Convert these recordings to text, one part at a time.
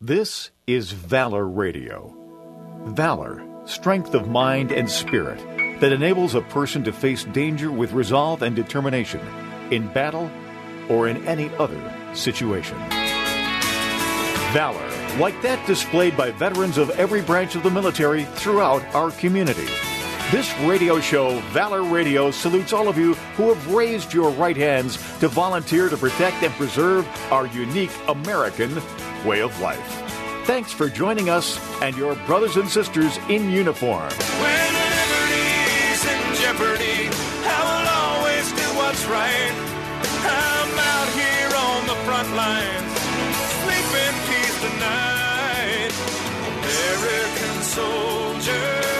This is Valor Radio. Valor, strength of mind and spirit that enables a person to face danger with resolve and determination in battle or in any other situation. Valor, like that displayed by veterans of every branch of the military throughout our community. This radio show, Valor Radio, salutes all of you who have raised your right hands to volunteer to protect and preserve our unique American way of life. Thanks for joining us and your brothers and sisters in uniform. When liberty's in jeopardy, I will always do what's right. I'm out here on the front lines, sleep in peace tonight. American soldier.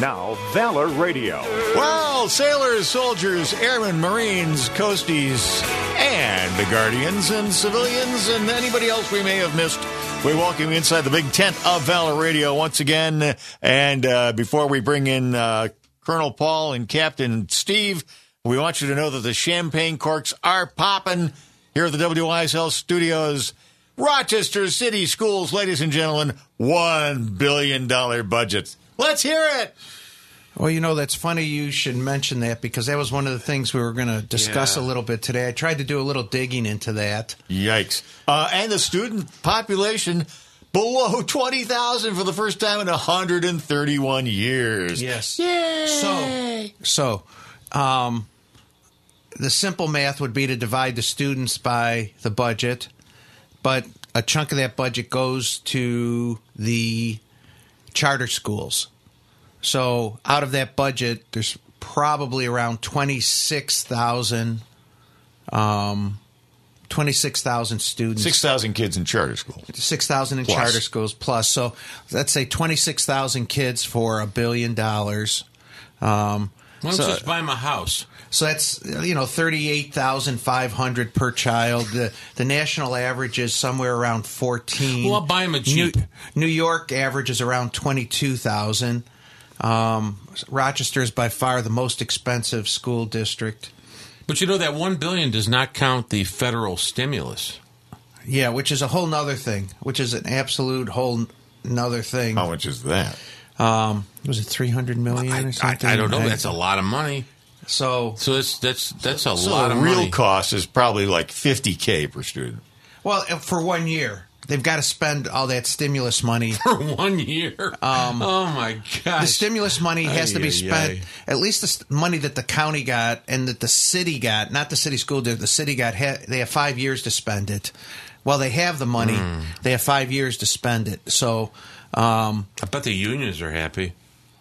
Now, Valor Radio. Well, sailors, soldiers, airmen, marines, coasties, and the guardians and civilians and anybody else we may have missed. We welcome you inside the big tent of Valor Radio once again. And uh, before we bring in uh, Colonel Paul and Captain Steve, we want you to know that the champagne corks are popping here at the WYSL studios. Rochester City Schools, ladies and gentlemen, $1 billion budget. Let's hear it. Well, you know, that's funny you should mention that because that was one of the things we were going to discuss Yeah. a little bit today. I tried to do a little digging into that. Yikes. Uh, and the student population below 20,000 for the first time in 131 years. Yes. Yay! So, so um, the simple math would be to divide the students by the budget, but a chunk of that budget goes to the charter schools. So, out of that budget, there's probably around 26,000 um, 26,000 students. 6,000 kids in charter schools. 6,000 in Plus. charter schools plus. So let's say 26,000 kids for a billion dollars. Um, Why don't so, you just buy him a house? So that's you know 38,500 per child. The the national average is somewhere around 14. Well, I'll buy him a New, Jeep. New York average is around 22,000. Um, Rochester is by far the most expensive school district. But you know that one billion does not count the federal stimulus. Yeah, which is a whole nother thing, which is an absolute whole nother thing. How much is that? Um, was it 300 million I, or I, something? I don't know. That's a lot of money. So, So that's that's that's a So lot of real money cost is probably like 50K per student. well, for one year, they've got to spend all that stimulus money. for one year. oh my god! The stimulus money has to be ay, spent. ay. At least the s- money that the county got and that the city got, not the city school district. The city got. Ha- they have five years to spend it. Well, they have the money. Hmm. They have five years to spend it. So, um, I bet the unions are happy.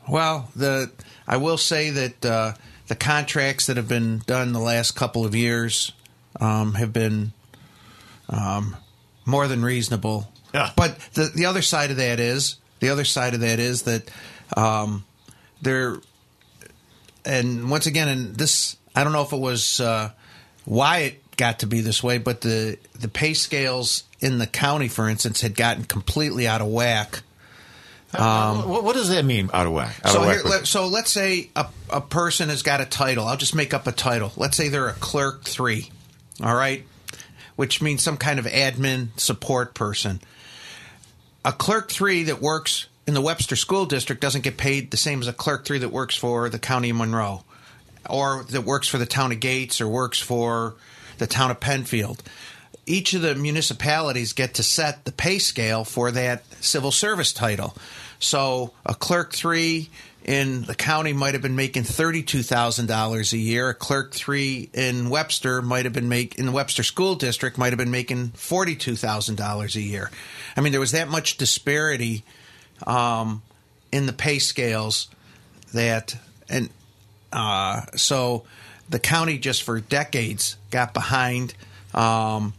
Well, the I will say that uh, the contracts that have been done the last couple of years um, have been um, more than reasonable. Yeah. But the the other side of that is the other side of that is that um, there, and once again, and this I don't know if it was uh, why it got to be this way, but the the pay scales in the county, for instance, had gotten completely out of whack. Um, what, what does that mean, out of whack? Out So, of whack here, let, so let's say a, a person has got a title. I'll just make up a title. Let's say they're a clerk three, all right, which means some kind of admin support person. A clerk three that works in the Webster School District doesn't get paid the same as a clerk three that works for the county of Monroe, or that works for the town of Gates, or works for the town of Penfield. Each of the municipalities get to set the pay scale for that civil service title. So a clerk three in the county might have been making thirty-two thousand dollars a year. A clerk three in Webster might have been make in the Webster School District might have been making forty-two thousand dollars a year. I mean, there was that much disparity um, in the pay scales that, and uh, so the county just for decades got behind. Um,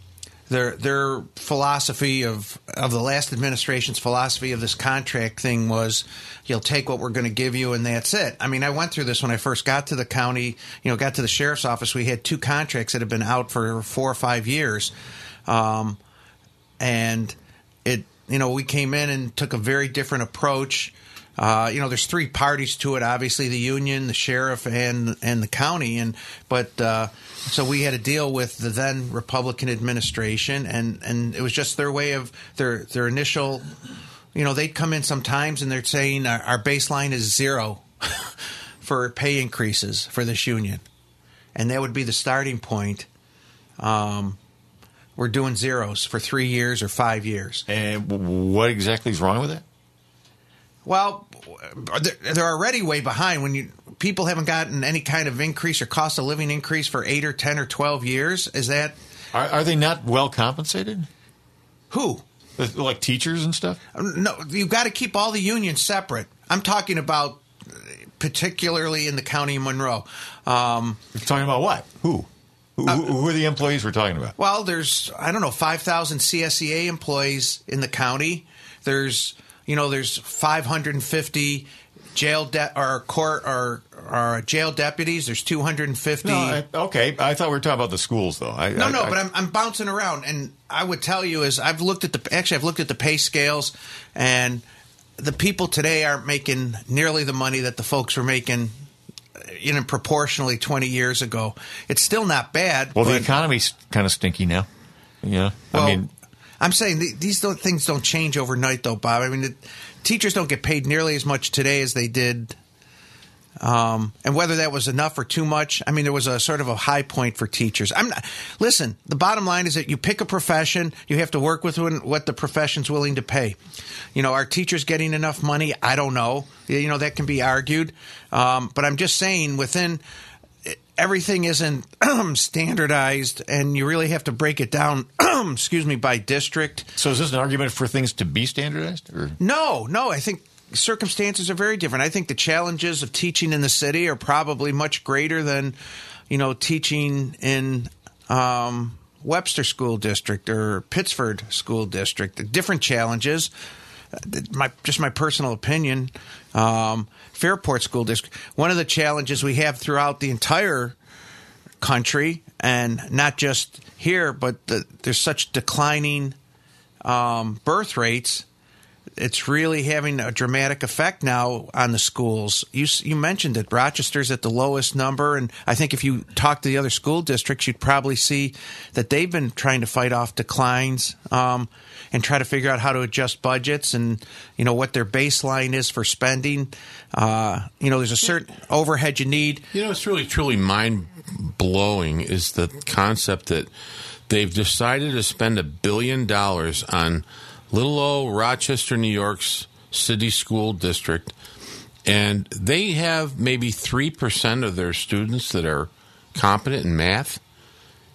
their their philosophy of of the last administration's philosophy of this contract thing was you'll take what we're going to give you and that's it. I mean, I went through this when I first got to the county, you know, got to the sheriff's office. We had two contracts that had been out for four or five years, um, and it you know we came in and took a very different approach. Uh, you know, there's three parties to it. Obviously, the union, the sheriff, and and the county. And but uh, so we had to deal with the then Republican administration, and and it was just their way of their their initial. You know, they'd come in sometimes and they're saying our, our baseline is zero for pay increases for this union, and that would be the starting point. Um, we're doing zeros for three years or five years. And what exactly is wrong with it? Well, they're already way behind when you people haven't gotten any kind of increase or cost of living increase for eight or ten or twelve years. Is that Are, are they not well compensated? who? Like teachers and stuff? No, you've got to keep all the unions separate. I'm talking about uh, particularly in the county of Monroe. Um, You're talking about what? Who? Who, who, who are the employees we're talking about? well, there's I don't know five thousand CSEA employees in the county. There's you know there's 550 jail de- or court or, or jail deputies. There's 250. No, I, okay. I thought we were talking about the schools, though. I, No, I- no, but I'm, I'm bouncing around, and I would tell you is I've looked at the actually I've looked at the pay scales, and the people today aren't making nearly the money that the folks were making, uh, you know, proportionally 20 years ago. It's still not bad. Well, the economy's kind of stinky now. Yeah. well, I mean, I'm saying th- these don't, things don't change overnight, though, Bob. I mean, the, teachers don't get paid nearly as much today as they did. Um, and whether that was enough or too much, I mean, there was a sort of a high point for teachers. I'm not, listen. The bottom line is that you pick a profession, you have to work with what the profession's willing to pay. You know, are teachers getting enough money? I don't know. You know, that can be argued. Um, but I'm just saying, within everything isn't standardized, and you really have to break it down. excuse me, by district. so is this an argument for things to be standardized? Or? No, no, I think circumstances are very different. I think the challenges of teaching in the city are probably much greater than, you know, teaching in um, Webster School District or Pittsford School District. Different challenges. Uh, My just my personal opinion. Um, Fairport School District. One of the challenges we have throughout the entire country, and not just here, but the, there's such declining um, birth rates it's really having a dramatic effect now on the schools. You you mentioned that Rochester's at the lowest number, and I think if you talk to the other school districts, you'd probably see that they've been trying to fight off declines um, and try to figure out how to adjust budgets and you know what their baseline is for spending. Uh, you know, there's a certain overhead you need. You know, it's really truly mind blowing is the concept that they've decided to spend a billion dollars on little old Rochester, New York's city school district, and they have maybe three percent of their students that are competent in math.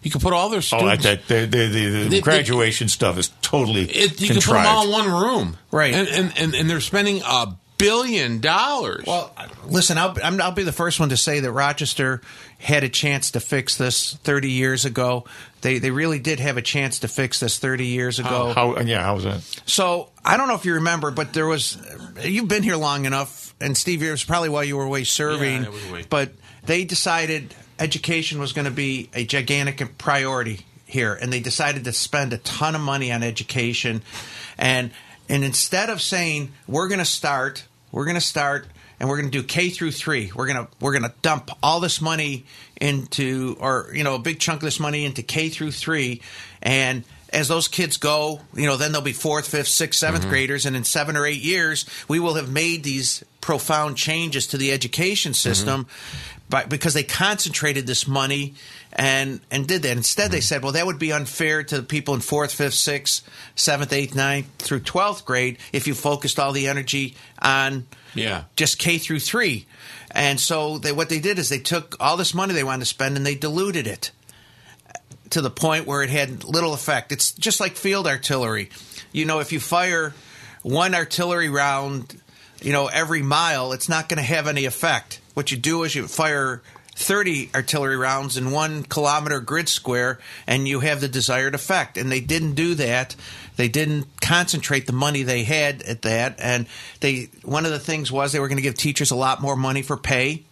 You can put all their Oh, students. that, that, the, the, the, the They- graduation stuff is totally it, you can put them all in one room, Right. And and, and, and they're spending a billion dollars. Well, listen, I'll, I'm, I'll be the first one to say that Rochester had a chance to fix this 30 years ago. They they really did have a chance to fix this 30 years ago. How, yeah, how was that? So I don't know if you remember, but there was. You've been here long enough, and Steve, it was probably while you were away serving. Yeah, I was away. But they decided education was going to be a gigantic priority here, and they decided to spend a ton of money on education, and and instead of saying we're going to start, we're going to start. And we're going to do K through three. We're gonna we're gonna dump all this money into, or you know, a big chunk of this money into K through three, and as those kids go, you know, then they'll be fourth, fifth, sixth, 7th mm-hmm. graders, and in seven or eight years, we will have made these profound changes to the education mm-hmm. system, by, because they concentrated this money and and did that. Instead, they mm-hmm. said, well, that would be unfair to the people in fourth, fifth, sixth, seventh, eighth, ninth through twelfth grade if you focused all the energy on Yeah. just K through three. And so they, what they did is they took all this money they wanted to spend and they diluted it to the point where it had little effect. It's just like field artillery. You know, if you fire one artillery round, you know, every mile, it's not going to have any effect. What you do is you fire 30 artillery rounds in one kilometer grid square and you have the desired effect. And they didn't do that. They didn't concentrate the money they had at that. And they, one of the things was they were going to give teachers a lot more money for pay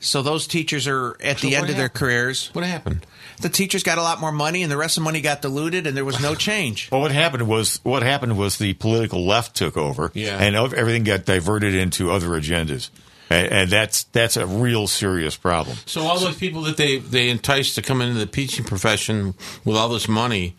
So those teachers are at So the end what of their careers. What happened? The teachers got a lot more money, and the rest of the money got diluted, and there was no change. Well, what happened was what happened was the political left took over, Yeah. and everything got diverted into other agendas, and, and that's that's a real serious problem. So all those people that they they enticed to come into the teaching profession with all this money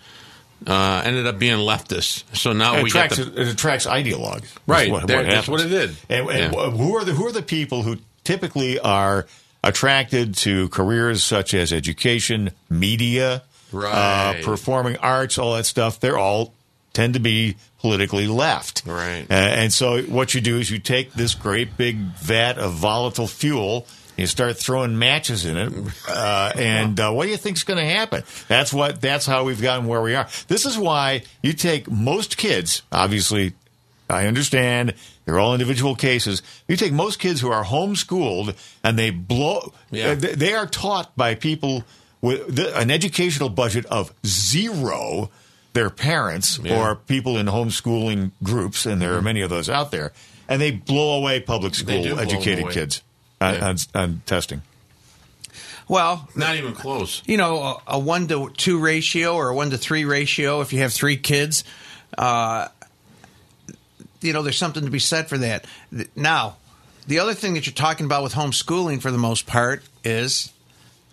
uh, ended up being leftists. So now It we attracts, the, it attracts ideologues, Right. What, what that's what it did. And, and Yeah. who are the who are the people who typically are attracted to careers such as education, media, uh, performing arts, all that stuff? They're all tend to be politically left, Right. Uh, and so what you do is you take this great big vat of volatile fuel. You start throwing matches in it, uh, and uh, what do you think is going to happen? That's what. That's how we've gotten where we are. This is why you take most kids. Obviously, I understand they're all individual cases. You take most kids who are homeschooled and they blow. Yeah. they- are taught by people with the, an educational budget of zero. Their parents Yeah. or people in homeschooling groups, and there are many of those out there, and they blow away public school do blow them educated kids on, Yeah. on, on testing. Well, not even close. you know, a, a one to two ratio or a one to three ratio if you have three kids. Uh, you know, there's something to be said for that. Now, the other thing that you're talking about with homeschooling for the most part is,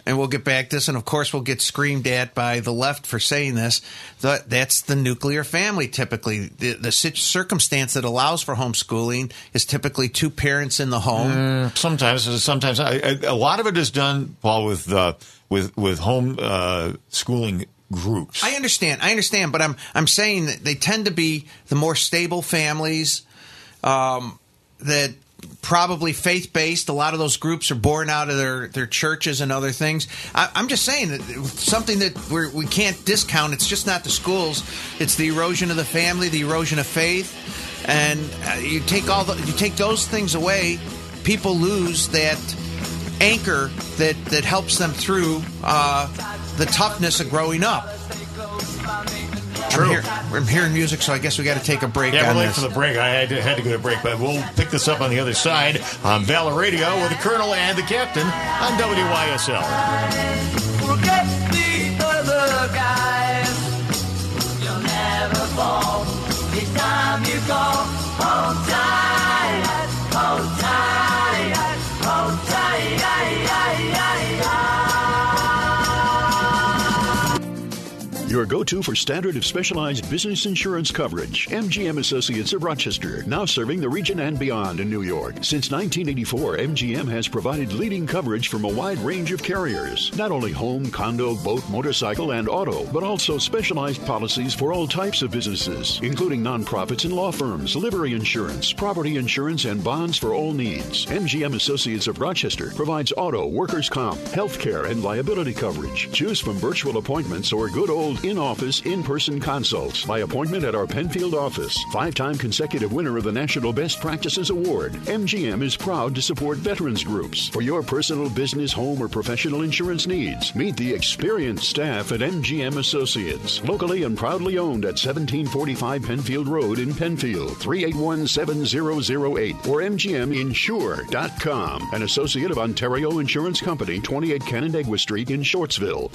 and we'll get back to this, and of course we'll get screamed at by the left for saying this. That that's the nuclear family. Typically, the the circumstance that allows for homeschooling is typically two parents in the home. Sometimes, sometimes I, I- a lot of it is done, Paul, with uh, with with home uh, schooling groups. I understand. I understand, but I'm I'm saying that they tend to be the more stable families um, that probably faith based. A lot of those groups are born out of their, their churches and other things. I, I'm just saying that something that we're, we can't discount. It's just not the schools. It's the erosion of the family, the erosion of faith, and uh, you take all the, you take those things away, people lose that anchor that that helps them through uh, the toughness of growing up. True. I'm, hear- I'm hearing music, so I guess we got to take a break. Yeah, on we're late this. for the break. I had to, had to go to break, but we'll pick this up on the other side on Valor Radio with the Colonel and the Captain on WYSL. Your go to for standard of specialized business insurance coverage. MGM Associates of Rochester, now serving the region and beyond in New York. Since 1984, MGM has provided leading coverage from a wide range of carriers. Not only home, condo, boat, motorcycle, and auto, but also specialized policies for all types of businesses, including nonprofits and law firms, livery insurance, property insurance, and bonds for all needs. MGM Associates of Rochester provides auto, workers' comp, health care, and liability coverage. Choose from virtual appointments or good old in office, in person consults by appointment at our Penfield office. Five time consecutive winner of the National Best Practices Award. MGM is proud to support veterans groups. For your personal, business, home, or professional insurance needs, meet the experienced staff at MGM Associates. Locally and proudly owned at 1745 Penfield Road in Penfield, 381 7008 or MGMinsure.com. An associate of Ontario Insurance Company, 28 Canandaigua Street in Shortsville.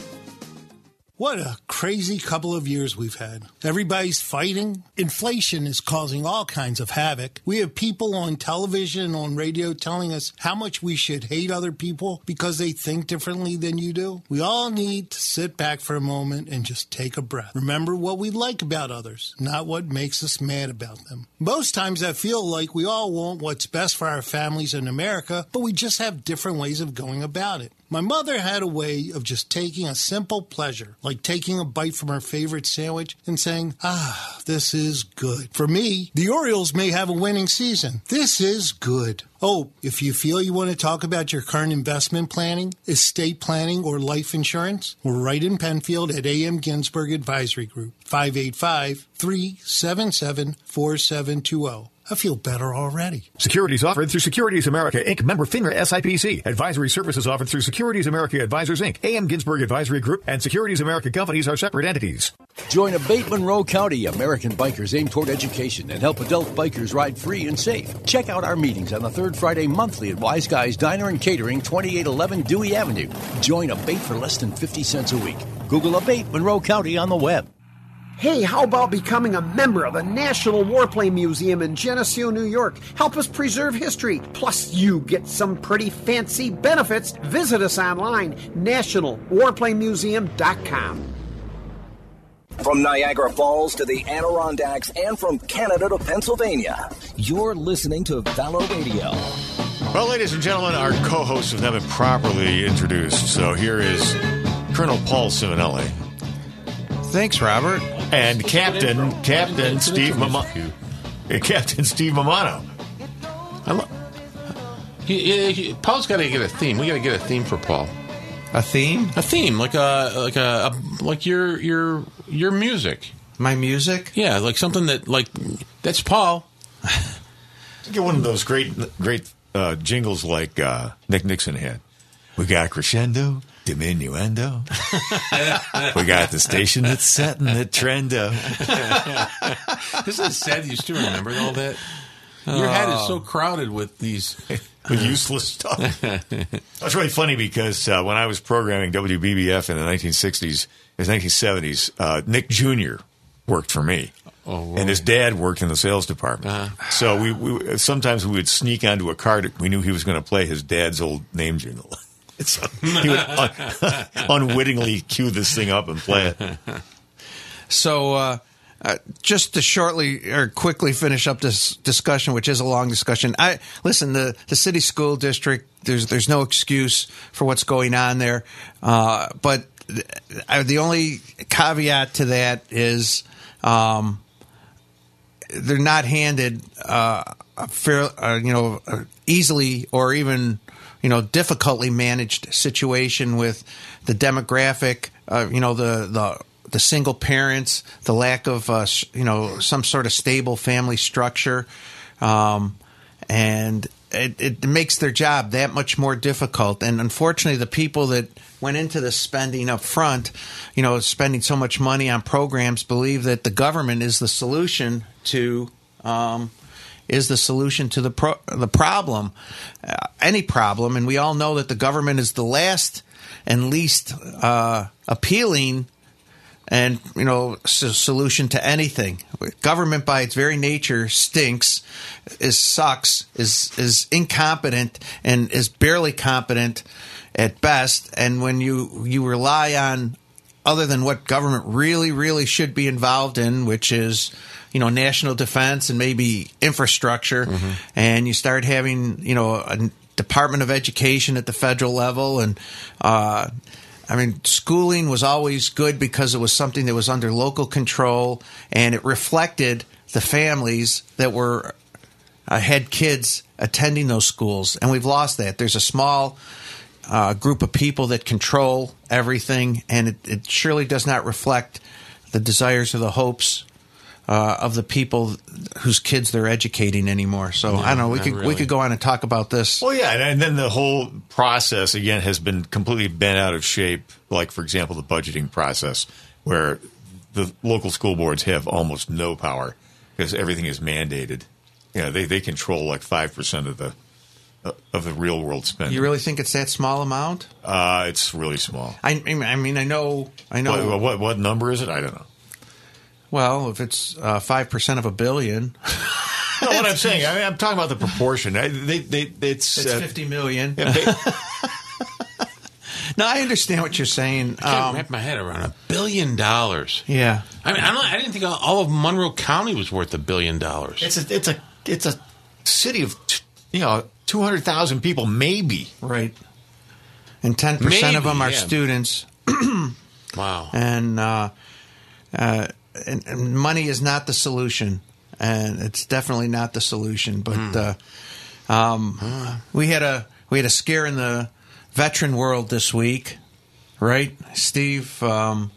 What a crazy couple of years we've had. Everybody's fighting. Inflation is causing all kinds of havoc. We have people on television and on radio telling us how much we should hate other people because they think differently than you do. We all need to sit back for a moment and just take a breath. Remember what we like about others, not what makes us mad about them. Most times I feel like we all want what's best for our families in America, but we just have different ways of going about it. My mother had a way of just taking a simple pleasure, like taking a bite from her favorite sandwich and saying, Ah, this is good. For me, the Orioles may have a winning season. This is good. Oh, if you feel you want to talk about your current investment planning, estate planning, or life insurance, we're right in Penfield at AM Ginsburg Advisory Group, 585 377 4720. I feel better already. Securities offered through Securities America Inc. Member FINRA SIPC. Advisory services offered through Securities America Advisors Inc. AM Ginsburg Advisory Group and Securities America Companies are separate entities. Join Abate Monroe County. American bikers aim toward education and help adult bikers ride free and safe. Check out our meetings on the third Friday monthly at Wise Guys Diner and Catering, 2811 Dewey Avenue. Join Abate for less than 50 cents a week. Google Abate Monroe County on the web. Hey, how about becoming a member of the National Warplane Museum in Geneseo, New York? Help us preserve history. Plus, you get some pretty fancy benefits. Visit us online, nationalwarplanemuseum.com. From Niagara Falls to the Adirondacks and from Canada to Pennsylvania, you're listening to Valor Radio. Well, ladies and gentlemen, our co hosts have not been properly introduced. So here is Colonel Paul Simonelli. Thanks, Robert. And Captain Captain Steve Mamano. Captain Steve Mamano. I lo- he, he, he- Paul's got to get a theme. We got to get a theme for Paul. A theme? A theme, like a like a, a like your your your music. My music? Yeah, like something that like that's Paul. Get one of those great great uh, jingles like uh, Nick Nixon had. We got crescendo, diminuendo. we got the station that's setting the trendo. Isn't it sad you still remember all that? Your head is so crowded with these. with useless stuff. That's really funny because uh, when I was programming WBBF in the 1960s, in the 1970s, uh, Nick Jr. worked for me. Oh, And his dad worked in the sales department. So we, we sometimes we would sneak onto a car we knew he was going to play his dad's old name jingle. So he would un- unwittingly cue this thing up and play it. So, uh, uh, just to shortly or quickly finish up this discussion, which is a long discussion. I listen. The the city school district. There's there's no excuse for what's going on there, uh, but th- the only caveat to that is. Um, they're not handed uh, a fair, uh, you know, uh, easily or even you know difficultly managed situation with the demographic, uh, you know, the the the single parents, the lack of uh, you know some sort of stable family structure, um, and it, it makes their job that much more difficult. And unfortunately, the people that went into the spending up front, you know, spending so much money on programs, believe that the government is the solution to. Um, is the solution to the pro- the problem, uh, any problem, and we all know that the government is the last and least uh, appealing and you know solution to anything. Government by its very nature stinks, is sucks, is is incompetent, and is barely competent at best. And when you you rely on other than what government really really should be involved in, which is you know national defense and maybe infrastructure, and you start having you know a Department of Education at the federal level. And. Uh, I mean, schooling was always good because it was something that was under local control. And it reflected the families that were uh, had kids attending those schools, and we've lost that. There's a small uh, group of people that control everything, and it, it surely does not reflect the desires or the hopes uh, of the people whose kids they're educating anymore. So I don't know. We could we could go on and talk about this. Well, yeah, and, then the whole process again has been completely bent out of shape. Like, for example, the budgeting process, where the local school boards have almost no power because everything is mandated. You know, they they control like five percent of the uh, of the real world spending. You really think it's that small amount? uh, it's really small. I, I mean- I mean, I know, I know. What, what what number is it? I don't know. Well, if it's uh, five percent of a billion, No, what I'm saying, I mean, I'm talking about the proportion. I, they, they, it's it's uh, fifty million. yeah, they- no, I understand what you're saying. I can't Um, wrap my head around a billion dollars. yeah, I mean, I, don't, I didn't think all of Monroe County was worth a billion dollars. it's a it's a it's a city of t- you know two hundred thousand people, maybe. right. And ten percent of them are yeah. students, Wow. and, uh, uh, and and money is not the solution, and it's definitely not the solution. But Hmm. uh, um, we had a we had a scare in the veteran world this week, right, Steve? Um,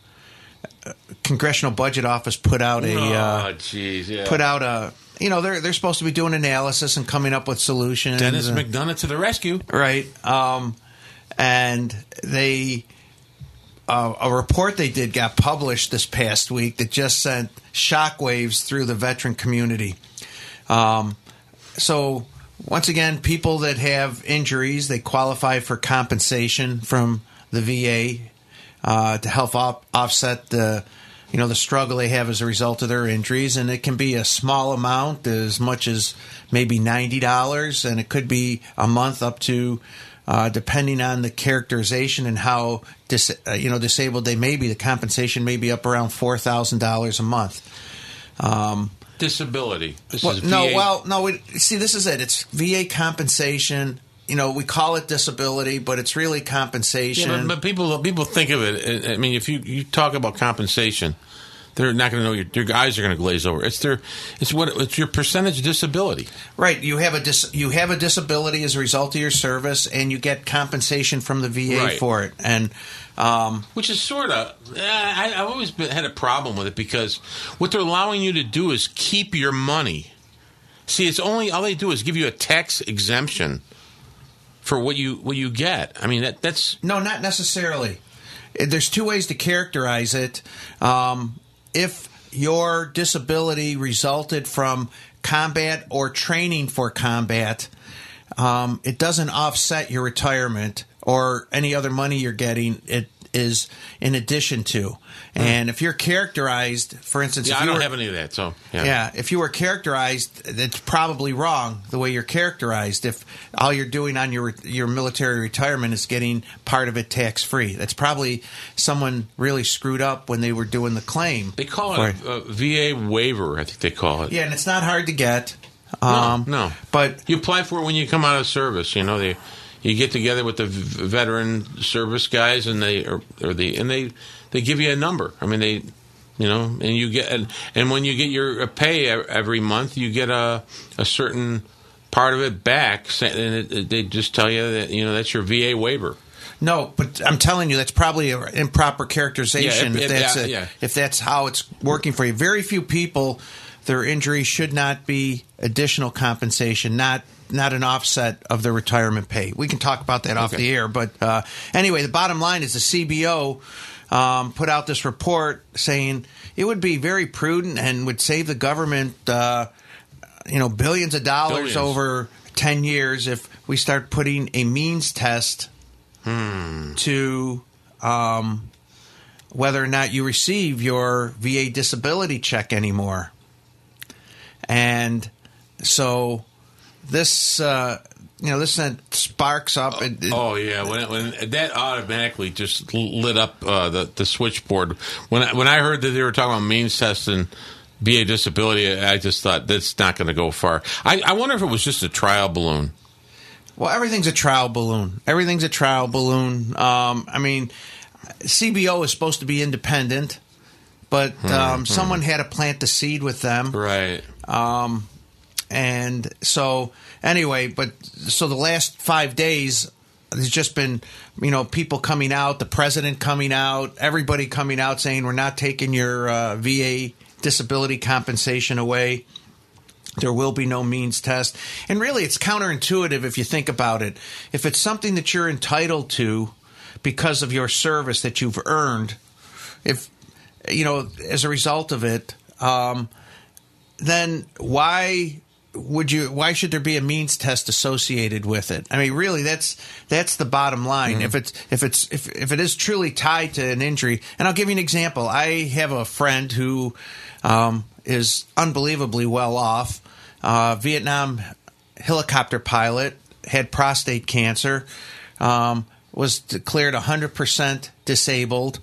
Congressional Budget Office put out a. uh, oh, jeez. Yeah. put out a you know they're they're supposed to be doing analysis and coming up with solutions. Dennis and- McDonough to the rescue. right? Um, and they a, a report they did got published this past week that just sent shockwaves through the veteran community. Um, so once again, people that have injuries they qualify for compensation from the VA uh, to help op- offset the you know the struggle they have as a result of their injuries, and it can be a small amount, as much as maybe ninety dollars, and it could be a month up to. Uh, depending on the characterization and how dis- uh, you know disabled they may be, the compensation may be up around four thousand dollars a month. Um, Disability. This well, is no, VA. well, no. We, see, this is it. It's VA compensation. You know, we call it disability, but it's really compensation. Yeah, but, but people people think of it. I mean, if you, you talk about compensation, they're not going to know your, your eyes are going to glaze over. It's their it's what it's your percentage disability. Right, you have a dis- you have a disability as a result of your service, and you get compensation from the VA Right. for it. And um, Which is sort of, I, I've always been, had a problem with it because what they're allowing you to do is keep your money. See, it's only all they do is give you a tax exemption for what you what you get. I mean, that that's no, not necessarily. There's two ways to characterize it. Um, if your disability resulted from combat or training for combat, um, it doesn't offset your retirement or any other money you're getting. It is in addition to. And if you're characterized, for instance, yeah. if I don't were- have any of that, so yeah. yeah. if you were characterized, that's probably wrong the way you're characterized. If all you're doing on your your military retirement is getting part of it tax free, that's probably someone really screwed up when they were doing the claim. They call it a, a VA waiver. I think they call it. Yeah, and it's not hard to get. No, Um, no, but you apply for it when you come out of service. You know, they you get together with the v- veteran service guys, and they or, or the and they they give you a number. I mean, they you know, and you get and, and when you get your uh, pay every month, you get a a certain part of it back, and it, it- they just tell you that you know that's your VA waiver. No, but I'm telling you, that's probably an improper characterization. Yeah, if, if- if- that's yeah, a- yeah. if that's how it's working for you, very few people, their injury should not be additional compensation, not not an offset of their retirement pay. We can talk about that off the air, but uh, anyway, the bottom line is the CBO um, put out this report saying it would be very prudent and would save the government, uh, you know, billions of dollars Billions. over ten years if we start putting a means test to um, whether or not you receive your VA disability check anymore. And so this, uh, you know, this then sparks up. it- it- Oh yeah, when, when that automatically just lit up uh, the the switchboard. When I, when I heard that they were talking about means testing. VA disability, I just thought that's not going to go far. I, I wonder if it was just a trial balloon. Well, everything's a trial balloon. Everything's a trial balloon. Um, I mean, CBO is supposed to be independent, but um, someone had to plant the seed with them. Right. Um, and so, anyway, but so the last five days, there's just been, you know, people coming out, the president coming out, everybody coming out saying we're not taking your uh, VA disability compensation away. There will be no means test. And really, it's counterintuitive if you think about it. If it's something that you're entitled to because of your service that you've earned, if, you know, as a result of it, um, then why would you why should there be a means test associated with it? I mean really that's that's the bottom line. If it's if it's if, if it is truly tied to an injury and i'll give you an example. I have a friend who um, is unbelievably well off uh, vietnam helicopter pilot had prostate cancer um, was declared 100% disabled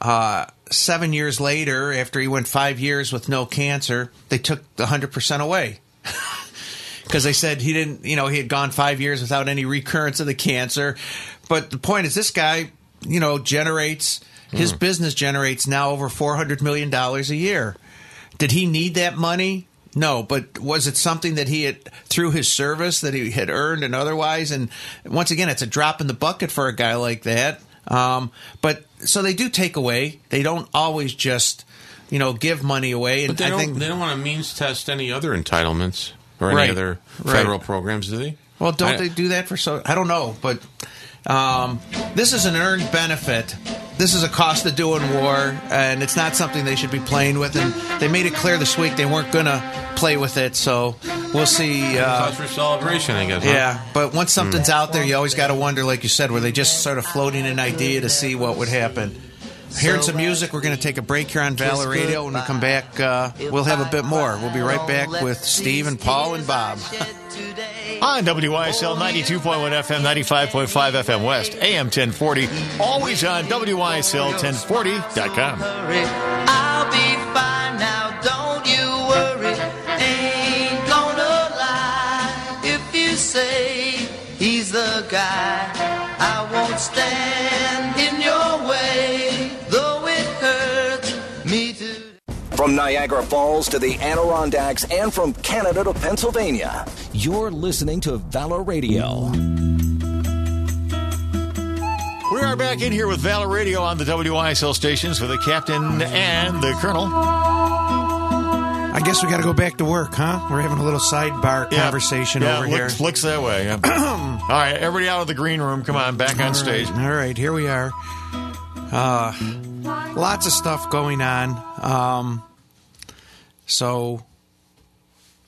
uh, seven years later, after he went five years with no cancer, they took the hundred percent away because they said he didn't. You know, he had gone five years without any recurrence of the cancer. But the point is, this guy, you know, generates his business generates now over four hundred million dollars a year. Did he need that money? No, but was it something that he had through his service that he had earned and otherwise? And once again, it's a drop in the bucket for a guy like that. Um, but so they do take away. They don't always just, you know, give money away. And But they I don't think they don't want to means test any other entitlements or any Right. other Right. federal programs, do they? Well, don't I- they do that for so? I don't know, but um, this is an earned benefit this is a cost of doing war, and it's not something they should be playing with. And they made it clear this week they weren't going to play with it. So we'll see. Uh, Cause for celebration, I guess. huh? yeah, but once something's out there, you always got to wonder, like you said, were they just sort of floating an idea to see what would happen? Hearing some music, we're going to take a break here on Valor Radio. When we come back, uh, we'll have a bit more. We'll be right back with Steve and Paul and Bob. On WYSL 92.1 FM, 95.5 FM West, AM 1040. Always on WYSL1040.com. From Niagara Falls to the Adirondacks and from Canada to Pennsylvania, you're listening to Valor Radio. We are back in here with Valor Radio on the WYSL stations with the captain and the colonel. I guess we got to go back to work, huh? We're having a little sidebar Yeah. conversation Yeah, over looks, here. looks that way. yeah. All right, everybody out of the green room. Come on, back on stage. All right, here we are. Uh, lots of stuff going on. Um, so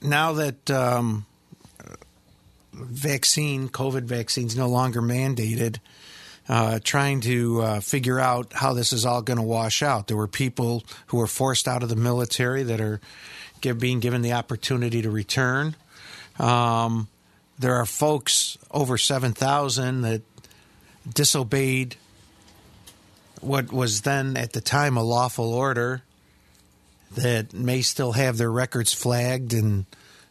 now that um, vaccine, COVID vaccine, is no longer mandated, uh, trying to uh, figure out how this is all going to wash out. There were people who were forced out of the military that are give, being given the opportunity to return. Um, there are folks over 7,000 that disobeyed what was then at the time a lawful order that may still have their records flagged and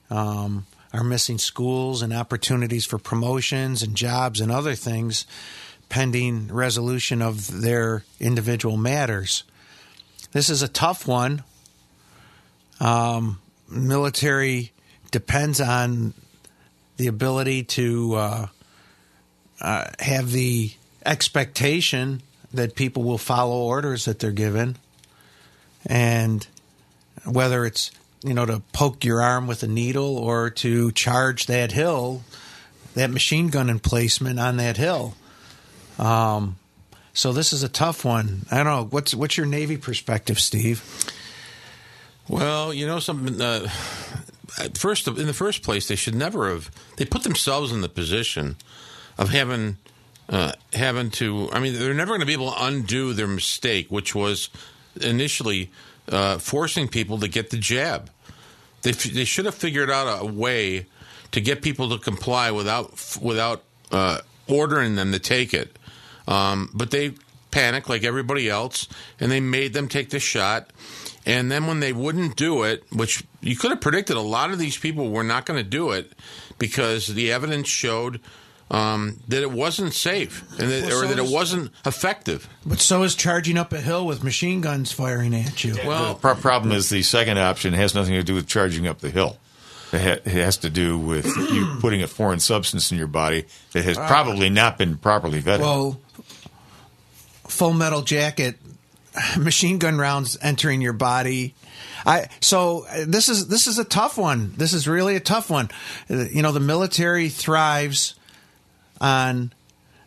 um, are missing schools and opportunities for promotions and jobs and other things pending resolution of their individual matters. This is a tough one. Um, military depends on the ability to uh, uh, have the expectation that people will follow orders that they're given, and whether it's you know to poke your arm with a needle or to charge that hill, that machine gun emplacement on that hill. Um, so this is a tough one. I don't know what's what's your Navy perspective, Steve. Well, you know something. Uh, first, in the first place, they should never have. They put themselves in the position of having uh, having to. I mean, they're never going to be able to undo their mistake, which was initially uh, forcing people to get the jab. They f- they should have figured out a way to get people to comply without without uh, ordering them to take it. Um, but they panicked like everybody else, and they made them take the shot. And then when they wouldn't do it, which you could have predicted, a lot of these people were not going to do it because the evidence showed um, that it wasn't safe and that, Well, or so that it is- wasn't effective. But so is charging up a hill with machine guns firing at you. Well, the pro- problem is the second option has nothing to do with charging up the hill. It, ha- it has to do with you putting a foreign substance in your body that has probably not been properly vetted. Well, full metal jacket, machine gun rounds entering your body. I so uh, this is this is a tough one. This is really a tough one. Uh, You know, the military thrives on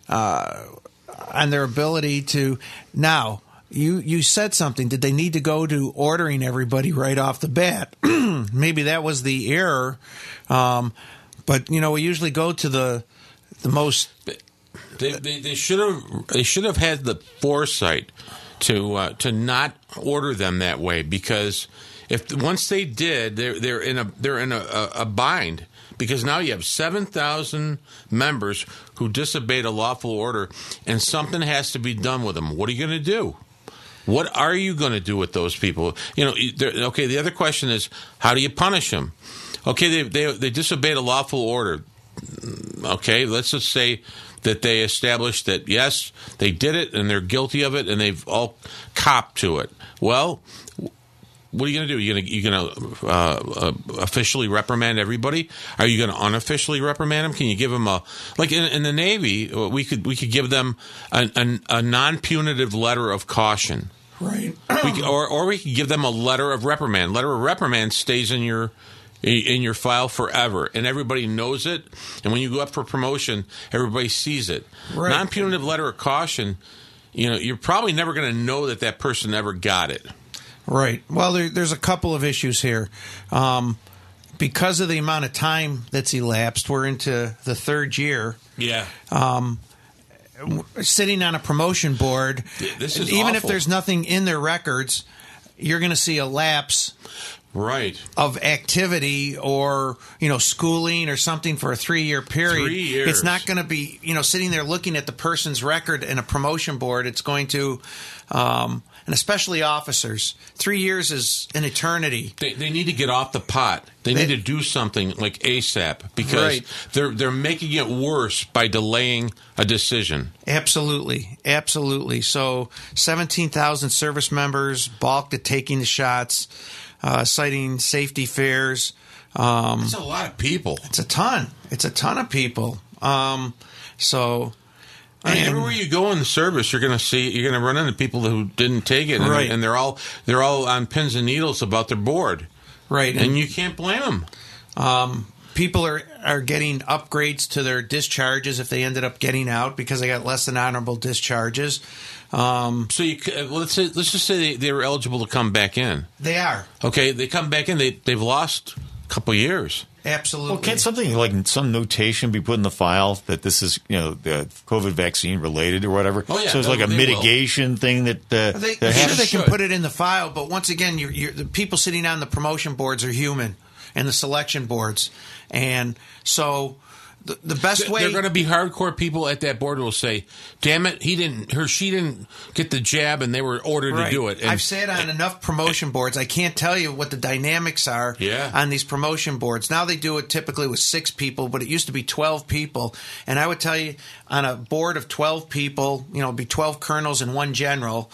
uh, on their ability to now. You you said something. Did they need to go to ordering everybody right off the bat? Maybe that was the error. Um, but you know, we usually go to the the most They, they, they should have they should have had the foresight to uh, to not order them that way because if once they did they're they're in a they're in a, a, a bind because now you have seven thousand members who disobeyed a lawful order and something has to be done with them. What are you going to do? What are you going to do with those people? You know, okay. The other question is, how do you punish them? Okay, they they, they disobeyed a lawful order. Okay, let's just say that they established that yes, they did it and they're guilty of it and they've all copped to it. Well, what are you going to do? You going to you going to uh, uh, officially reprimand everybody? Are you going to unofficially reprimand them? Can you give them a like in, in the Navy? uh, We could we could give them a, non punitive letter of caution. right. We or or we could give them a letter of reprimand. Letter of reprimand stays in your in your file forever, and everybody knows it. And when you go up for promotion, everybody sees it. Right. Non punitive letter of caution. you know, you're probably never going to know that that person ever got it. Right. Well, there, there's a couple of issues here. Um, because of the amount of time that's elapsed, we're into the third year. Yeah. Um, sitting on a promotion board, This is even if there's nothing in their records, you're going to see a lapse Right. of activity or you know schooling or something for a three year period. Three years. It's not going to be you know sitting there looking at the person's record in a promotion board. It's going to, um, and especially officers, three years is an eternity. They, they need to get off the pot. They, They- need to do something like ASAP because Right. they're they're making it worse by delaying a decision. Absolutely, absolutely. So, seventeen thousand service members balked at taking the shots, uh, citing safety fears. Um, That's a lot of people. It's a ton. It's a ton of people. Um, so, I mean, and- everywhere you go in the service, you're going to see you're going to run into people who didn't take it, and, Right. and they're all they're all on pins and needles about their board, right, and you can't blame them. Um, people are are getting upgrades to their discharges if they ended up getting out because they got less than honorable discharges. Um, So you uh, let's say let's just say they, they were eligible to come back in. they are Okay, they come back in. They they've lost couple years. absolutely. Well, can't something like some notation be put in the file that this is, you know, the COVID vaccine related or whatever? Oh, yeah, so it's no, like a they will. mitigation thing that uh, They, that sure, happens? they can put it in the file, but once again, you're, you're, the people sitting on the promotion boards are human, and the selection boards, and so the, the best way They're going to be hardcore people at that board will say, "Damn it, he didn't, her, she didn't get the jab, and they were ordered Right. to do it." And I've said on enough promotion boards. I can't tell you what the dynamics are Yeah. on these promotion boards. Now they do it typically with six people, but it used to be 12 people. And I would tell you, on a board of 12 people, you know, it'd be 12 colonels and one general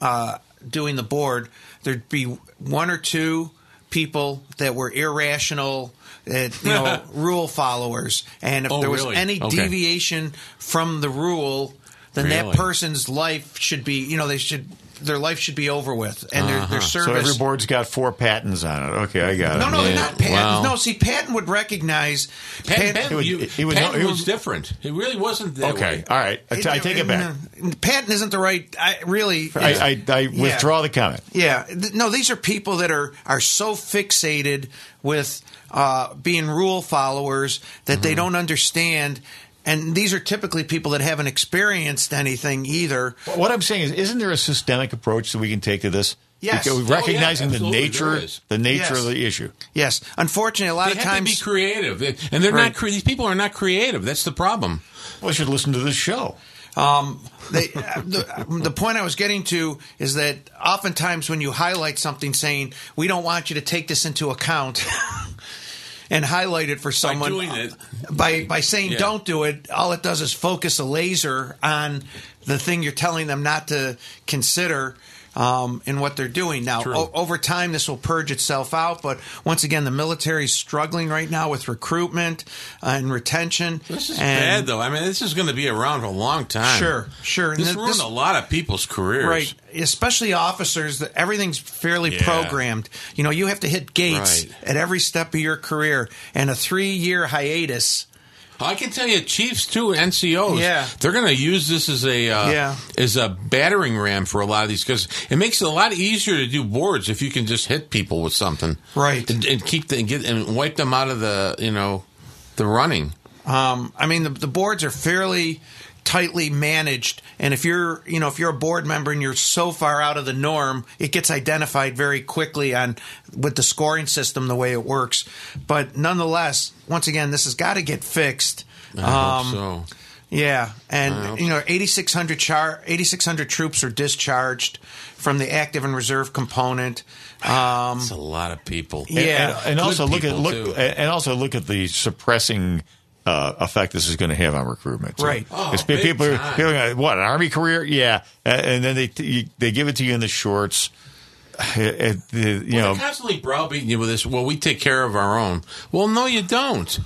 uh, doing the board, there'd be one or two people that were irrational. That, you know, rule followers, and if Oh, there was really? any Okay. deviation from the rule, then Really? that person's life should be, you know, they should their life should be over with, and their, their Uh-huh. So every board's got four Pattons on it. Okay, I got no, it. no, no, they're Yeah. not Pattons. Wow. No, see, Patton would recognize. Patton, Pat- Patton, you- it would- Patton it was was- different. It really wasn't that Okay, way. all right. I, t- I take it back. Patton isn't the right. I really. I, I, I Yeah. withdraw the comment. Yeah, no, these are people that are are so fixated with uh, being rule followers that Mm-hmm. they don't understand. And these are typically people that haven't experienced anything either. What I'm saying is, isn't there a systemic approach that we can take to this? Yes. Because Oh, yeah, recognizing the nature, the nature Yes. of the issue. Yes, unfortunately, a lot They of have times to be creative, and they're Right. not. Cre- these people are not creative. That's the problem. Well, I should listen to this show. Um, they, uh, the, the point I was getting to is that oftentimes when you highlight something saying, we don't want you to take this into account and highlight it for someone doing it. by, by saying Yeah. don't do it, all it does is focus a laser on the thing you're telling them not to consider. Um, in what they're doing now, o- over time this will purge itself out. But once again, the military is struggling right now with recruitment uh, and retention. This is and- bad, though. I mean, this is going to be around for a long time. Sure, sure. And This th- ruined this- a lot of people's careers. Right, especially officers. That everything's fairly Yeah. programmed. You know, you have to hit gates Right. at every step of your career, and a three-year hiatus. I can tell you, chiefs too, NCOs. Yeah. they're going to use this as a uh, Yeah. as a battering ram for a lot of these because it makes it a lot easier to do boards if you can just hit people with something, Right. And, and keep the and get and wipe them out of the you know the running. Um, I mean, the, the boards are fairly tightly managed, and if you're, you know, if you're a board member and you're so far out of the norm, it gets identified very quickly on with the scoring system the way it works. But nonetheless, once again, this has got to get fixed. I Um, hope so. Yeah, I and hope you know, 8600 char 8600 troops are discharged from the active and reserve component. Um, It's a lot of people. Yeah. and, and Good also look at look too. and also look at the suppressing uh, effect this is going to have on recruitment. too. Right. Oh, 'Cause pe- big people, are, time. people are going, what an army career? Yeah, and then they you, they give it to you in the shorts. It- it- the- you Well, know, they're constantly browbeating you with this. Well, we take care of our own. Well, no, you don't.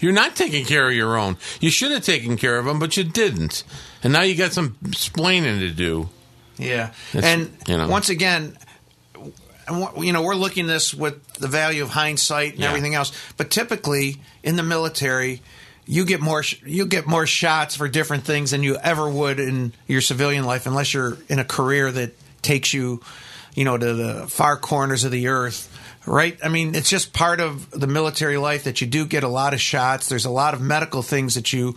You're not taking care of your own. You should have taken care of them, but you didn't. And now you got some splaining to do. yeah, That's- and you know. once again, and what- you know, we're looking at this with the value of hindsight and Yeah. everything else. But typically, in the military, you get more sh- you get more shots for different things than you ever would in your civilian life, unless you're in a career that takes you, you know, to the far corners of the earth. Right? I mean, it's just part of the military life that you do get a lot of shots. There's a lot of medical things that you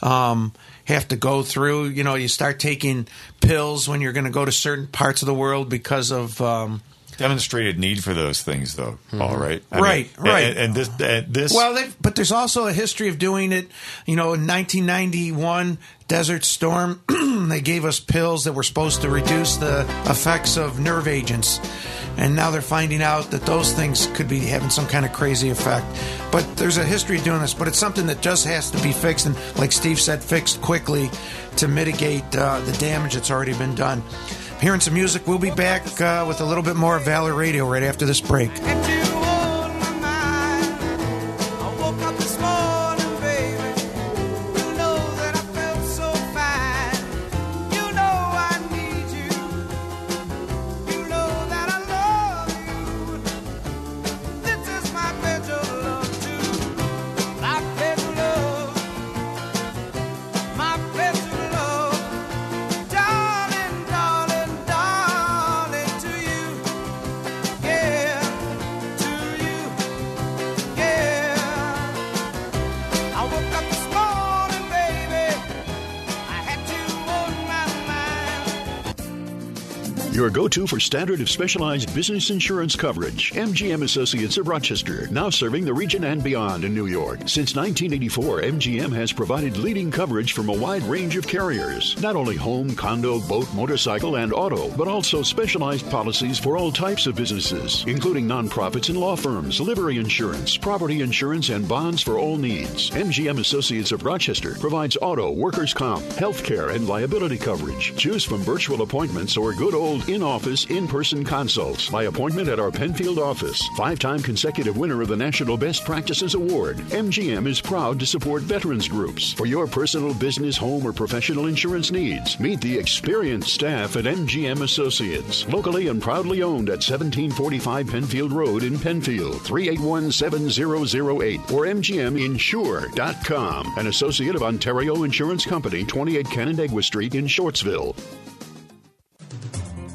um, have to go through. You know, you start taking pills when you're going to go to certain parts of the world because of. Um, Demonstrated need for those things, though. All right, I Mm-hmm. Right, mean, right. And, and this, and this. Well, they've- but there's also a history of doing it. You know, in 1991, Desert Storm, they gave us pills that were supposed to reduce the effects of nerve agents. And now they're finding out that those things could be having some kind of crazy effect. But there's a history of doing this, but it's something that just has to be fixed. And like Steve said, fixed quickly to mitigate uh, the damage that's already been done. Hearing some music, we'll be back uh, with a little bit more Valor Radio right after this break. Mind. Go to for standard of specialized business insurance coverage. MGM Associates of Rochester, now serving the region and beyond in New York. Since 1984, MGM has provided leading coverage from a wide range of carriers. Not only home, condo, boat, motorcycle, and auto, but also specialized policies for all types of businesses, including nonprofits and law firms, livery insurance, property insurance, and bonds for all needs. MGM Associates of Rochester provides auto, workers' comp, health care, and liability coverage. Choose from virtual appointments or good old in office, in person consults by appointment at our Penfield office. Five time consecutive winner of the National Best Practices Award. MGM is proud to support veterans groups. For your personal, business, home, or professional insurance needs, meet the experienced staff at MGM Associates. Locally and proudly owned at 1745 Penfield Road in Penfield, 381 7008 or MGMinsure.com. An associate of Ontario Insurance Company, 28 Canandaigua Street in Shortsville.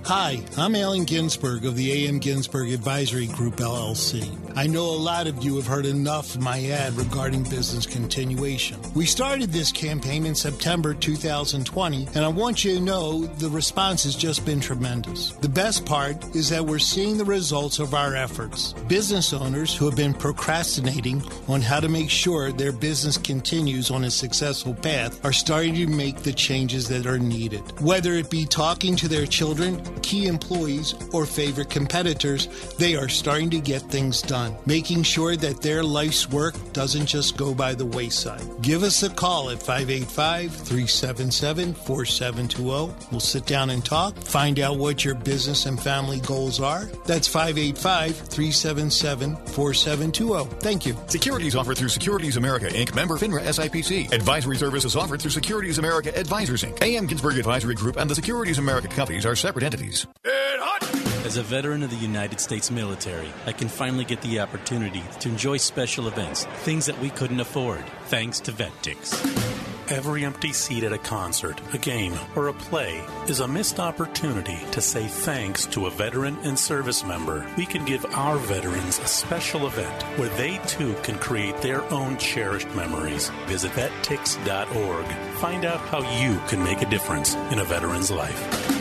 Hi, I'm Alan Ginsberg of the AM Ginsberg Advisory Group LLC. I know a lot of you have heard enough of my ad regarding business continuation. We started this campaign in September 2020, and I want you to know the response has just been tremendous. The best part is that we're seeing the results of our efforts. Business owners who have been procrastinating on how to make sure their business continues on a successful path are starting to make the changes that are needed. Whether it be talking to their children, key employees, or favorite competitors, they are starting to get things done, making sure that their life's work doesn't just go by the wayside. Give us a call at 585 377 4720. We'll sit down and talk, find out what your business and family goals are. That's 585 377 4720. Thank you. Securities offered through Securities America Inc. Member FINRA SIPC. Advisory services offered through Securities America Advisors Inc. AM Ginsburg Advisory Group and the Securities America companies are separate entities. As a veteran of the United States military, I can finally get the opportunity to enjoy special events, things that we couldn't afford, thanks to VetTix. Every empty seat at a concert, a game, or a play is a missed opportunity to say thanks to a veteran and service member. We can give our veterans a special event where they too can create their own cherished memories. Visit vettix.org. Find out how you can make a difference in a veteran's life.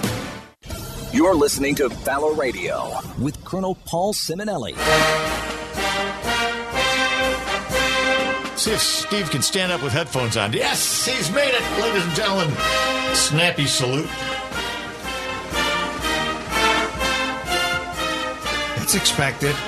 You're listening to Valor Radio with Colonel Paul Simonelli. See if Steve can stand up with headphones on. Yes, he's made it, ladies and gentlemen. Snappy salute. It's expected.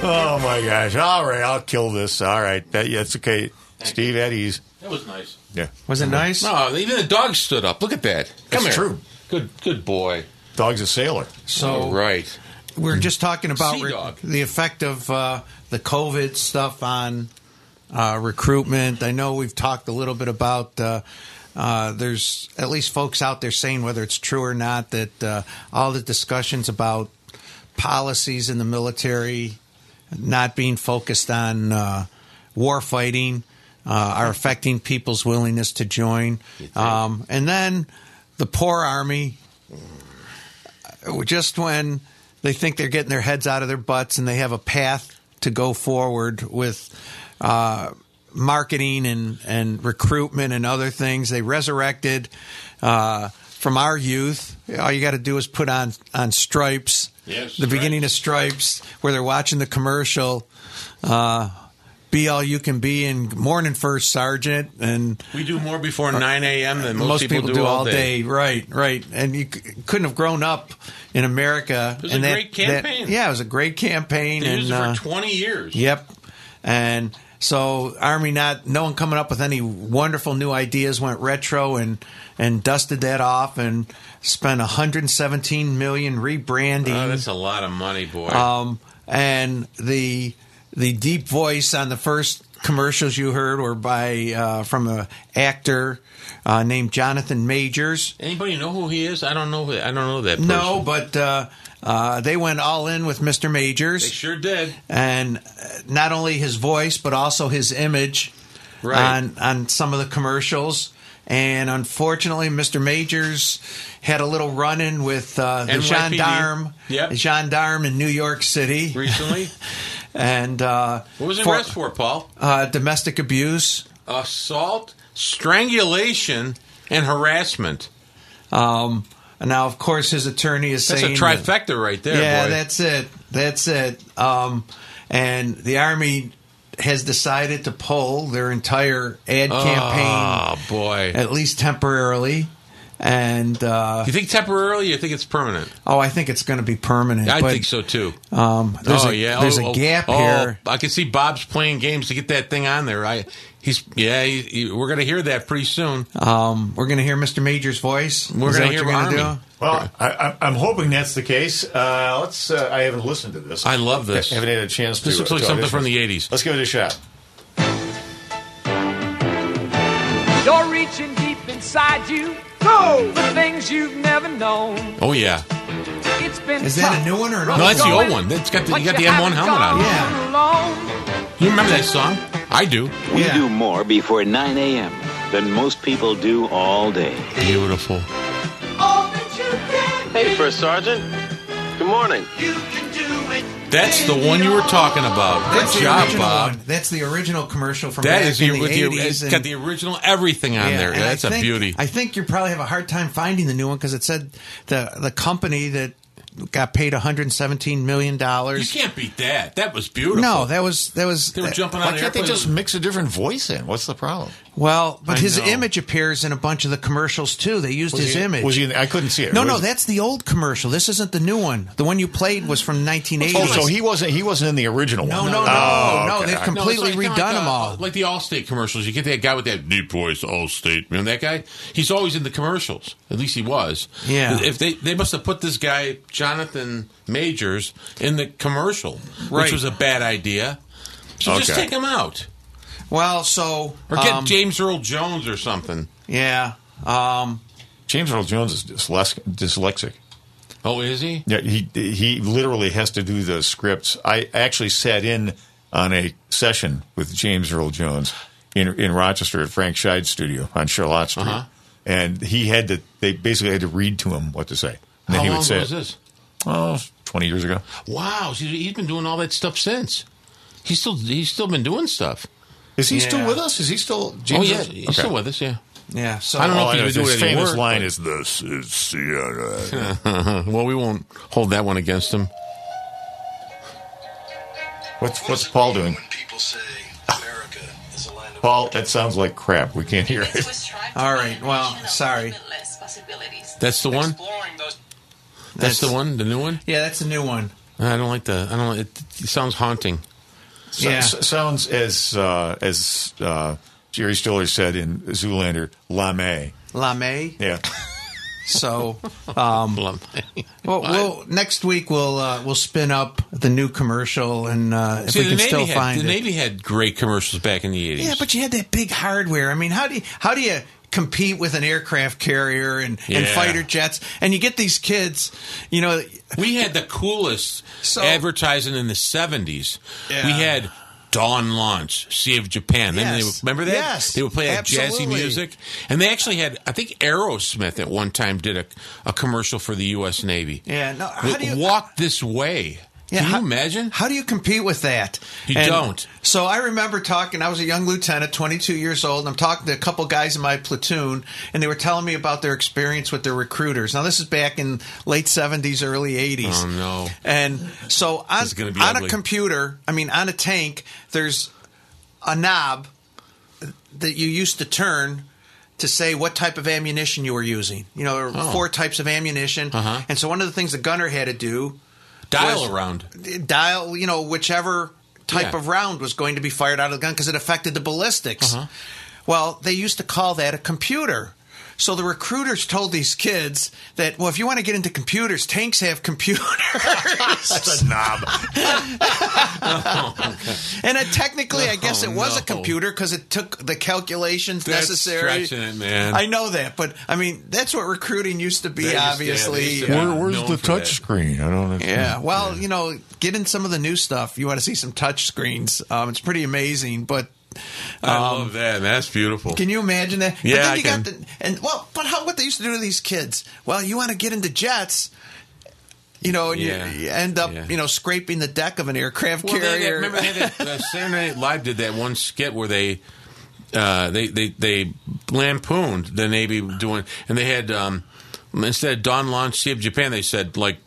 Oh my gosh! All right, I'll kill this. All right, that, yeah, it's okay. Steve, at ease. That was nice. Yeah, Was it nice? No, even the dog stood up. Look at that. Come That's here. true. Good, good boy. Dog's a sailor. So right. we're just talking about Sea re- dog. the effect of uh, the COVID stuff on uh, recruitment. I know we've talked a little bit about. Uh, uh, there's at least folks out there saying whether it's true or not that uh, all the discussions about policies in the military not being focused on uh, war fighting uh, are affecting people's willingness to join. Um, and then the poor army, just when they think they're getting their heads out of their butts and they have a path to go forward with uh, marketing and, and recruitment and other things, they resurrected uh, from our youth. All you got to do is put on on stripes, Yes, the beginning of stripes, where they're watching the commercial. Uh, be all you can be and morning first sergeant and We do more before 9 a.m. than most, people, do, all day. Right, right. And you c- couldn't have grown up in America. It was and a that- great that- campaign. yeah, it was a great campaign. They and for uh, 20 years. Yep. And so Army not no one coming up with any wonderful new ideas went retro and and dusted that off and spent 117 million rebranding. Oh, that's a lot of money, boy. Um, and the the deep voice on the first commercials you heard were by uh, from a actor uh, named Jonathan Majors. Anybody know who he is? I don't know. I don't know that. Person. No, but uh, uh, they went all in with Mr. Majors. they sure did. and uh, not only his voice but also his image Right. on on some of the commercials. And unfortunately, Mr. Majors had a little run-in with uh, the NYPD. gendarme, Yep. the gendarme in New York City Recently, and uh, what was he for, arrested for, Paul? uh, domestic abuse. Assault, strangulation, and harassment. Um, and now, of course, his attorney is That's a saying trifecta right there, yeah, boy. that's it. That's it. Um, and the army has decided to pull their entire ad campaign, Oh boy! at least temporarily. And uh, you think temporarily? Or you think it's permanent? oh, I think it's going to be permanent. I but, think so too. Um, there's oh a, yeah, there's oh, a oh, gap oh, here. I can see Bob's playing games to get that thing on there. I he's yeah. He, he- we're gonna hear that pretty soon. Um, we're going to hear Mr. Major's voice. We're gonna what hear you're gonna Army. do? Well, I, I, I'm hoping that's the case. Uh, let's. Uh, I haven't listened to this. I love this. I haven't had a chance to. This looks like to something audition. from the '80s. Let's give it a shot. You're reaching deep inside you. Go for things you've never known. Oh yeah. It's been Is that a new one or an No, that's the old one. That's got the, you got the M1 haven't helmet on. Yeah. alone. You remember that song? I do. We Yeah. do more before 9 a.m. than most people do all day. Beautiful. Hey, First Sergeant. Good morning. That's the one you were talking about. That's Good the job, original Bob. one. That's the original commercial from That back is the, the with the 80s. it's and- got the original everything on there. and I That's a beauty. I think you probably have a hard time finding the new one because it said the the company that got paid 117 million dollars. you can't beat that. That was beautiful. No, that was that was they were uh, jumping Why on can't they just mix a different voice in? What's the problem? Well, but I his know. image appears in a bunch of the commercials too. They used Was his he, image. Was he? I couldn't see it. no, no, Was- that's the old commercial. This isn't the new one. The one you played was from 1980. Oh, so he wasn't. He wasn't in the original No, one. no, no, Oh, no. okay. They've No, it's completely like- kinda redone them uh, all. Like the Allstate commercials. You get that guy with that deep voice, Allstate. Remember that guy? He's always in the commercials. At least he was. Yeah. If they they must have put this guy Jonathan Majors in the commercial, Right. which was a bad idea. So just take him out, Well, so or get um, James Earl Jones or something. Yeah. Um, James Earl Jones is dyslex- dyslexic. Oh, is he? Yeah, he he literally has to do the scripts. I actually sat in on a session with James Earl Jones in in Rochester at Frank Scheid's studio on Charlotte Street, Uh-huh. and he had to. They basically had to read to him what to say, and then How he long would say ago was this? Oh, 20 years ago. Wow, he's been doing all that stuff since. He's still he's still been doing stuff. Is he still with us? Is he still? James oh James yeah, Earl- he's Okay. still with us. Yeah. yeah. So I don't know All if I he know would is do his any famous work, line but- is this is the. well, we won't hold that one against him. What's what's Paul doing? Paul, that sounds like crap. We can't hear it. All right. Well, sorry. That's the one. That's, the one. The new one. Yeah, that's the new one. I don't like the. I don't. It, it sounds haunting. So- Yeah. s- sounds as uh, as uh, Jerry Stiller said in Zoolander, "Lame." Lame. Yeah. So, um, well, we'll next week we'll uh, we'll spin up the new commercial and uh, if See, we can Navy still had, find the it. Navy had great commercials back in the eighties. Yeah, but you had that big hardware. I mean, how do you how do you compete with an aircraft carrier and, and fighter jets, and you get these kids, you know. We had the coolest advertising in the 70s. Yeah. We had Dawn Launch, Sea of Japan. Then they would, remember that? Yes, They would play that jazzy music. And they actually had, I think Aerosmith at one time did a, a commercial for the U.S. Navy. Yeah, no, how do you- Walk This Way. Yeah, Can you how- imagine? How do you compete with that? You And don't. So I remember talking. I was a young lieutenant, 22 years old. And I'm talking to a couple guys in my platoon, and they were telling me about their experience with their recruiters. Now this is back in late 70s, early 80s. Oh, no. And so on, This is gonna be on a computer, I mean, on a tank, there's a knob that you used to turn to say what type of ammunition you were using. You know, there were Oh. four types of ammunition. Uh-huh. And so one of the things the gunner had to do Dial was around. dial, you know, whichever type Yeah. of round was going to be fired out of the gun because it affected the ballistics. Uh-huh. Well, they used to call that a computer. So the recruiters told these kids that, well, if you want to get into computers, tanks have computers. That's a knob. and it, technically, I guess it Oh, was a computer because it took the calculations That's necessary. stretching it, man. I know that, but I mean, that's what recruiting used to be, They used to- yeah, obviously. to Where, where's the for touch that. screen? I don't know. Yeah, well, you know, get in some of the new stuff. You want to see some touch screens. Um, it's pretty amazing, but I um, love that. That's beautiful. Can you imagine that? Yeah, but then I you can. got the and well, but how what they used to do to these kids? Well, you want to get into jets, you know, and Yeah. you, you end up, Yeah. you know, scraping the deck of an aircraft Well, they, they, carrier. remember they had uh, Saturday Night Live did that one skit where they uh, they, they they lampooned the Navy doing, and they had um, instead of Dawn Launch Sea of Japan, they said like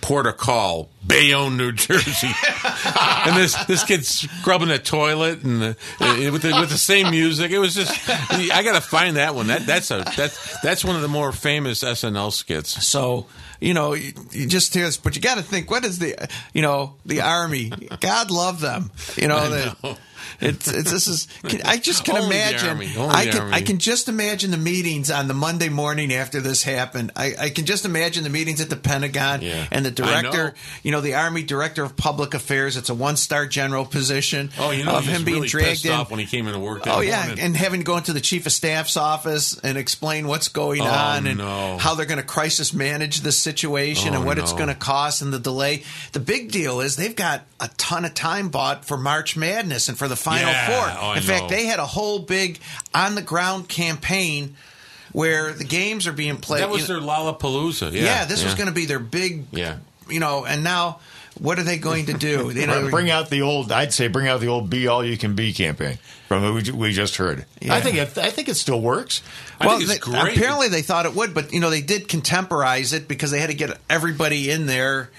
Port of Call, Bayonne, New Jersey, and this this kid scrubbing a toilet and the, uh, with the, with the same music. It was just I got to find that one. That that's a that's that's one of the more famous SNL skits. So you know, you, you just hear this, but you got to think, what is the, you know, the army? God love them. You know, that know. It's, it's this is. Can, I just can Only imagine. I can Army. I can just imagine the meetings on the Monday morning after this happened. I, I can just imagine the meetings at the Pentagon Yeah. and the director. know. You know, the Army Director of Public Affairs. It's a one star general position. Oh, you know, of him being really dragged in. off when he came into work. That Oh yeah, morning. and having to go into the chief of staff's office and explain what's going Oh, on and no. how they're going to crisis manage the situation Oh, and what it's going to cost and the delay. The big deal is they've got a ton of time bought for March Madness and for the Final Yeah. Four. Oh, I In fact, know. they had a whole big on the ground campaign where the games are being played. that was You know- their Lollapalooza. Yeah, yeah, this was going to be their big. Yeah. You know, and now what are they going to do? You know, bring out the old. I'd say bring out the old "Be All You Can Be" campaign from what we, we just heard. Yeah. I think it, I think it still works. well, they, apparently they thought it would, but you know they did contemporize it because they had to get everybody in there,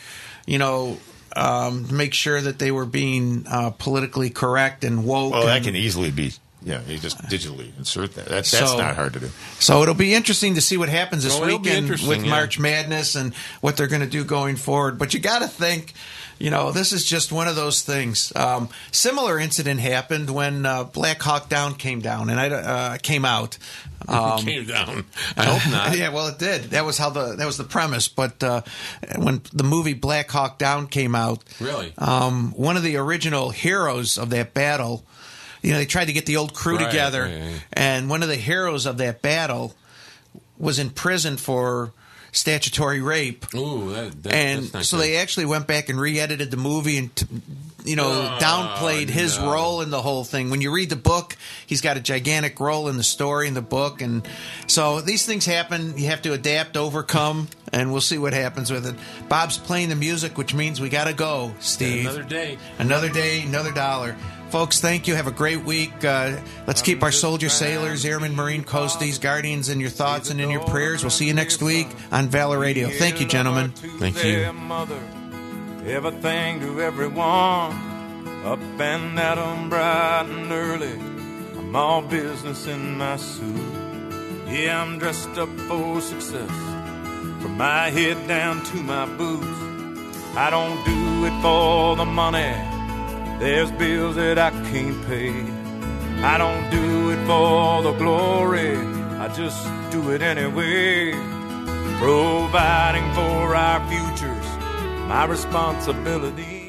you know, um, make sure that they were being uh, politically correct and woke. Well, that can easily be. Yeah, you just digitally insert that. That's that's So- not hard to do. So it'll be interesting to see what happens this Oh, weekend with yeah. March Madness and what they're going to do going forward. But you got to think, you know, this is just one of those things. Um, similar incident happened when uh, Black Hawk Down came down and I uh, came out. Um, came down. I hope not. yeah, well, it did. That was how the that was the premise. But uh, when the movie Black Hawk Down came out, Really? um, one of the original heroes of that battle, you know, they tried to get the old crew Right, together, right, right. and one of the heroes of that battle was in prison for statutory rape. Ooh, that, that, and so good. they actually went back and re-edited the movie and t- you know Oh, downplayed his no. role in the whole thing when you read the book he's got a gigantic role in the story in the book and so these things happen you have to adapt overcome and we'll see what happens with it bob's playing the music which means we gotta go steve Another day. another day another dollar folks thank you have a great week uh, let's keep our soldiers sailors airmen marine coasties guardians in your thoughts and in your prayers we'll see you next week on valor radio thank you gentlemen Thank you. mother, everything to everyone. Up and at 'em bright and early. I'm all business in my suit. Yeah, I'm dressed up for success. From my head down to my boots. I don't do it for the money. There's bills that I can't pay. I don't do it for the glory. I just do it anyway. Providing for our futures, my responsibility.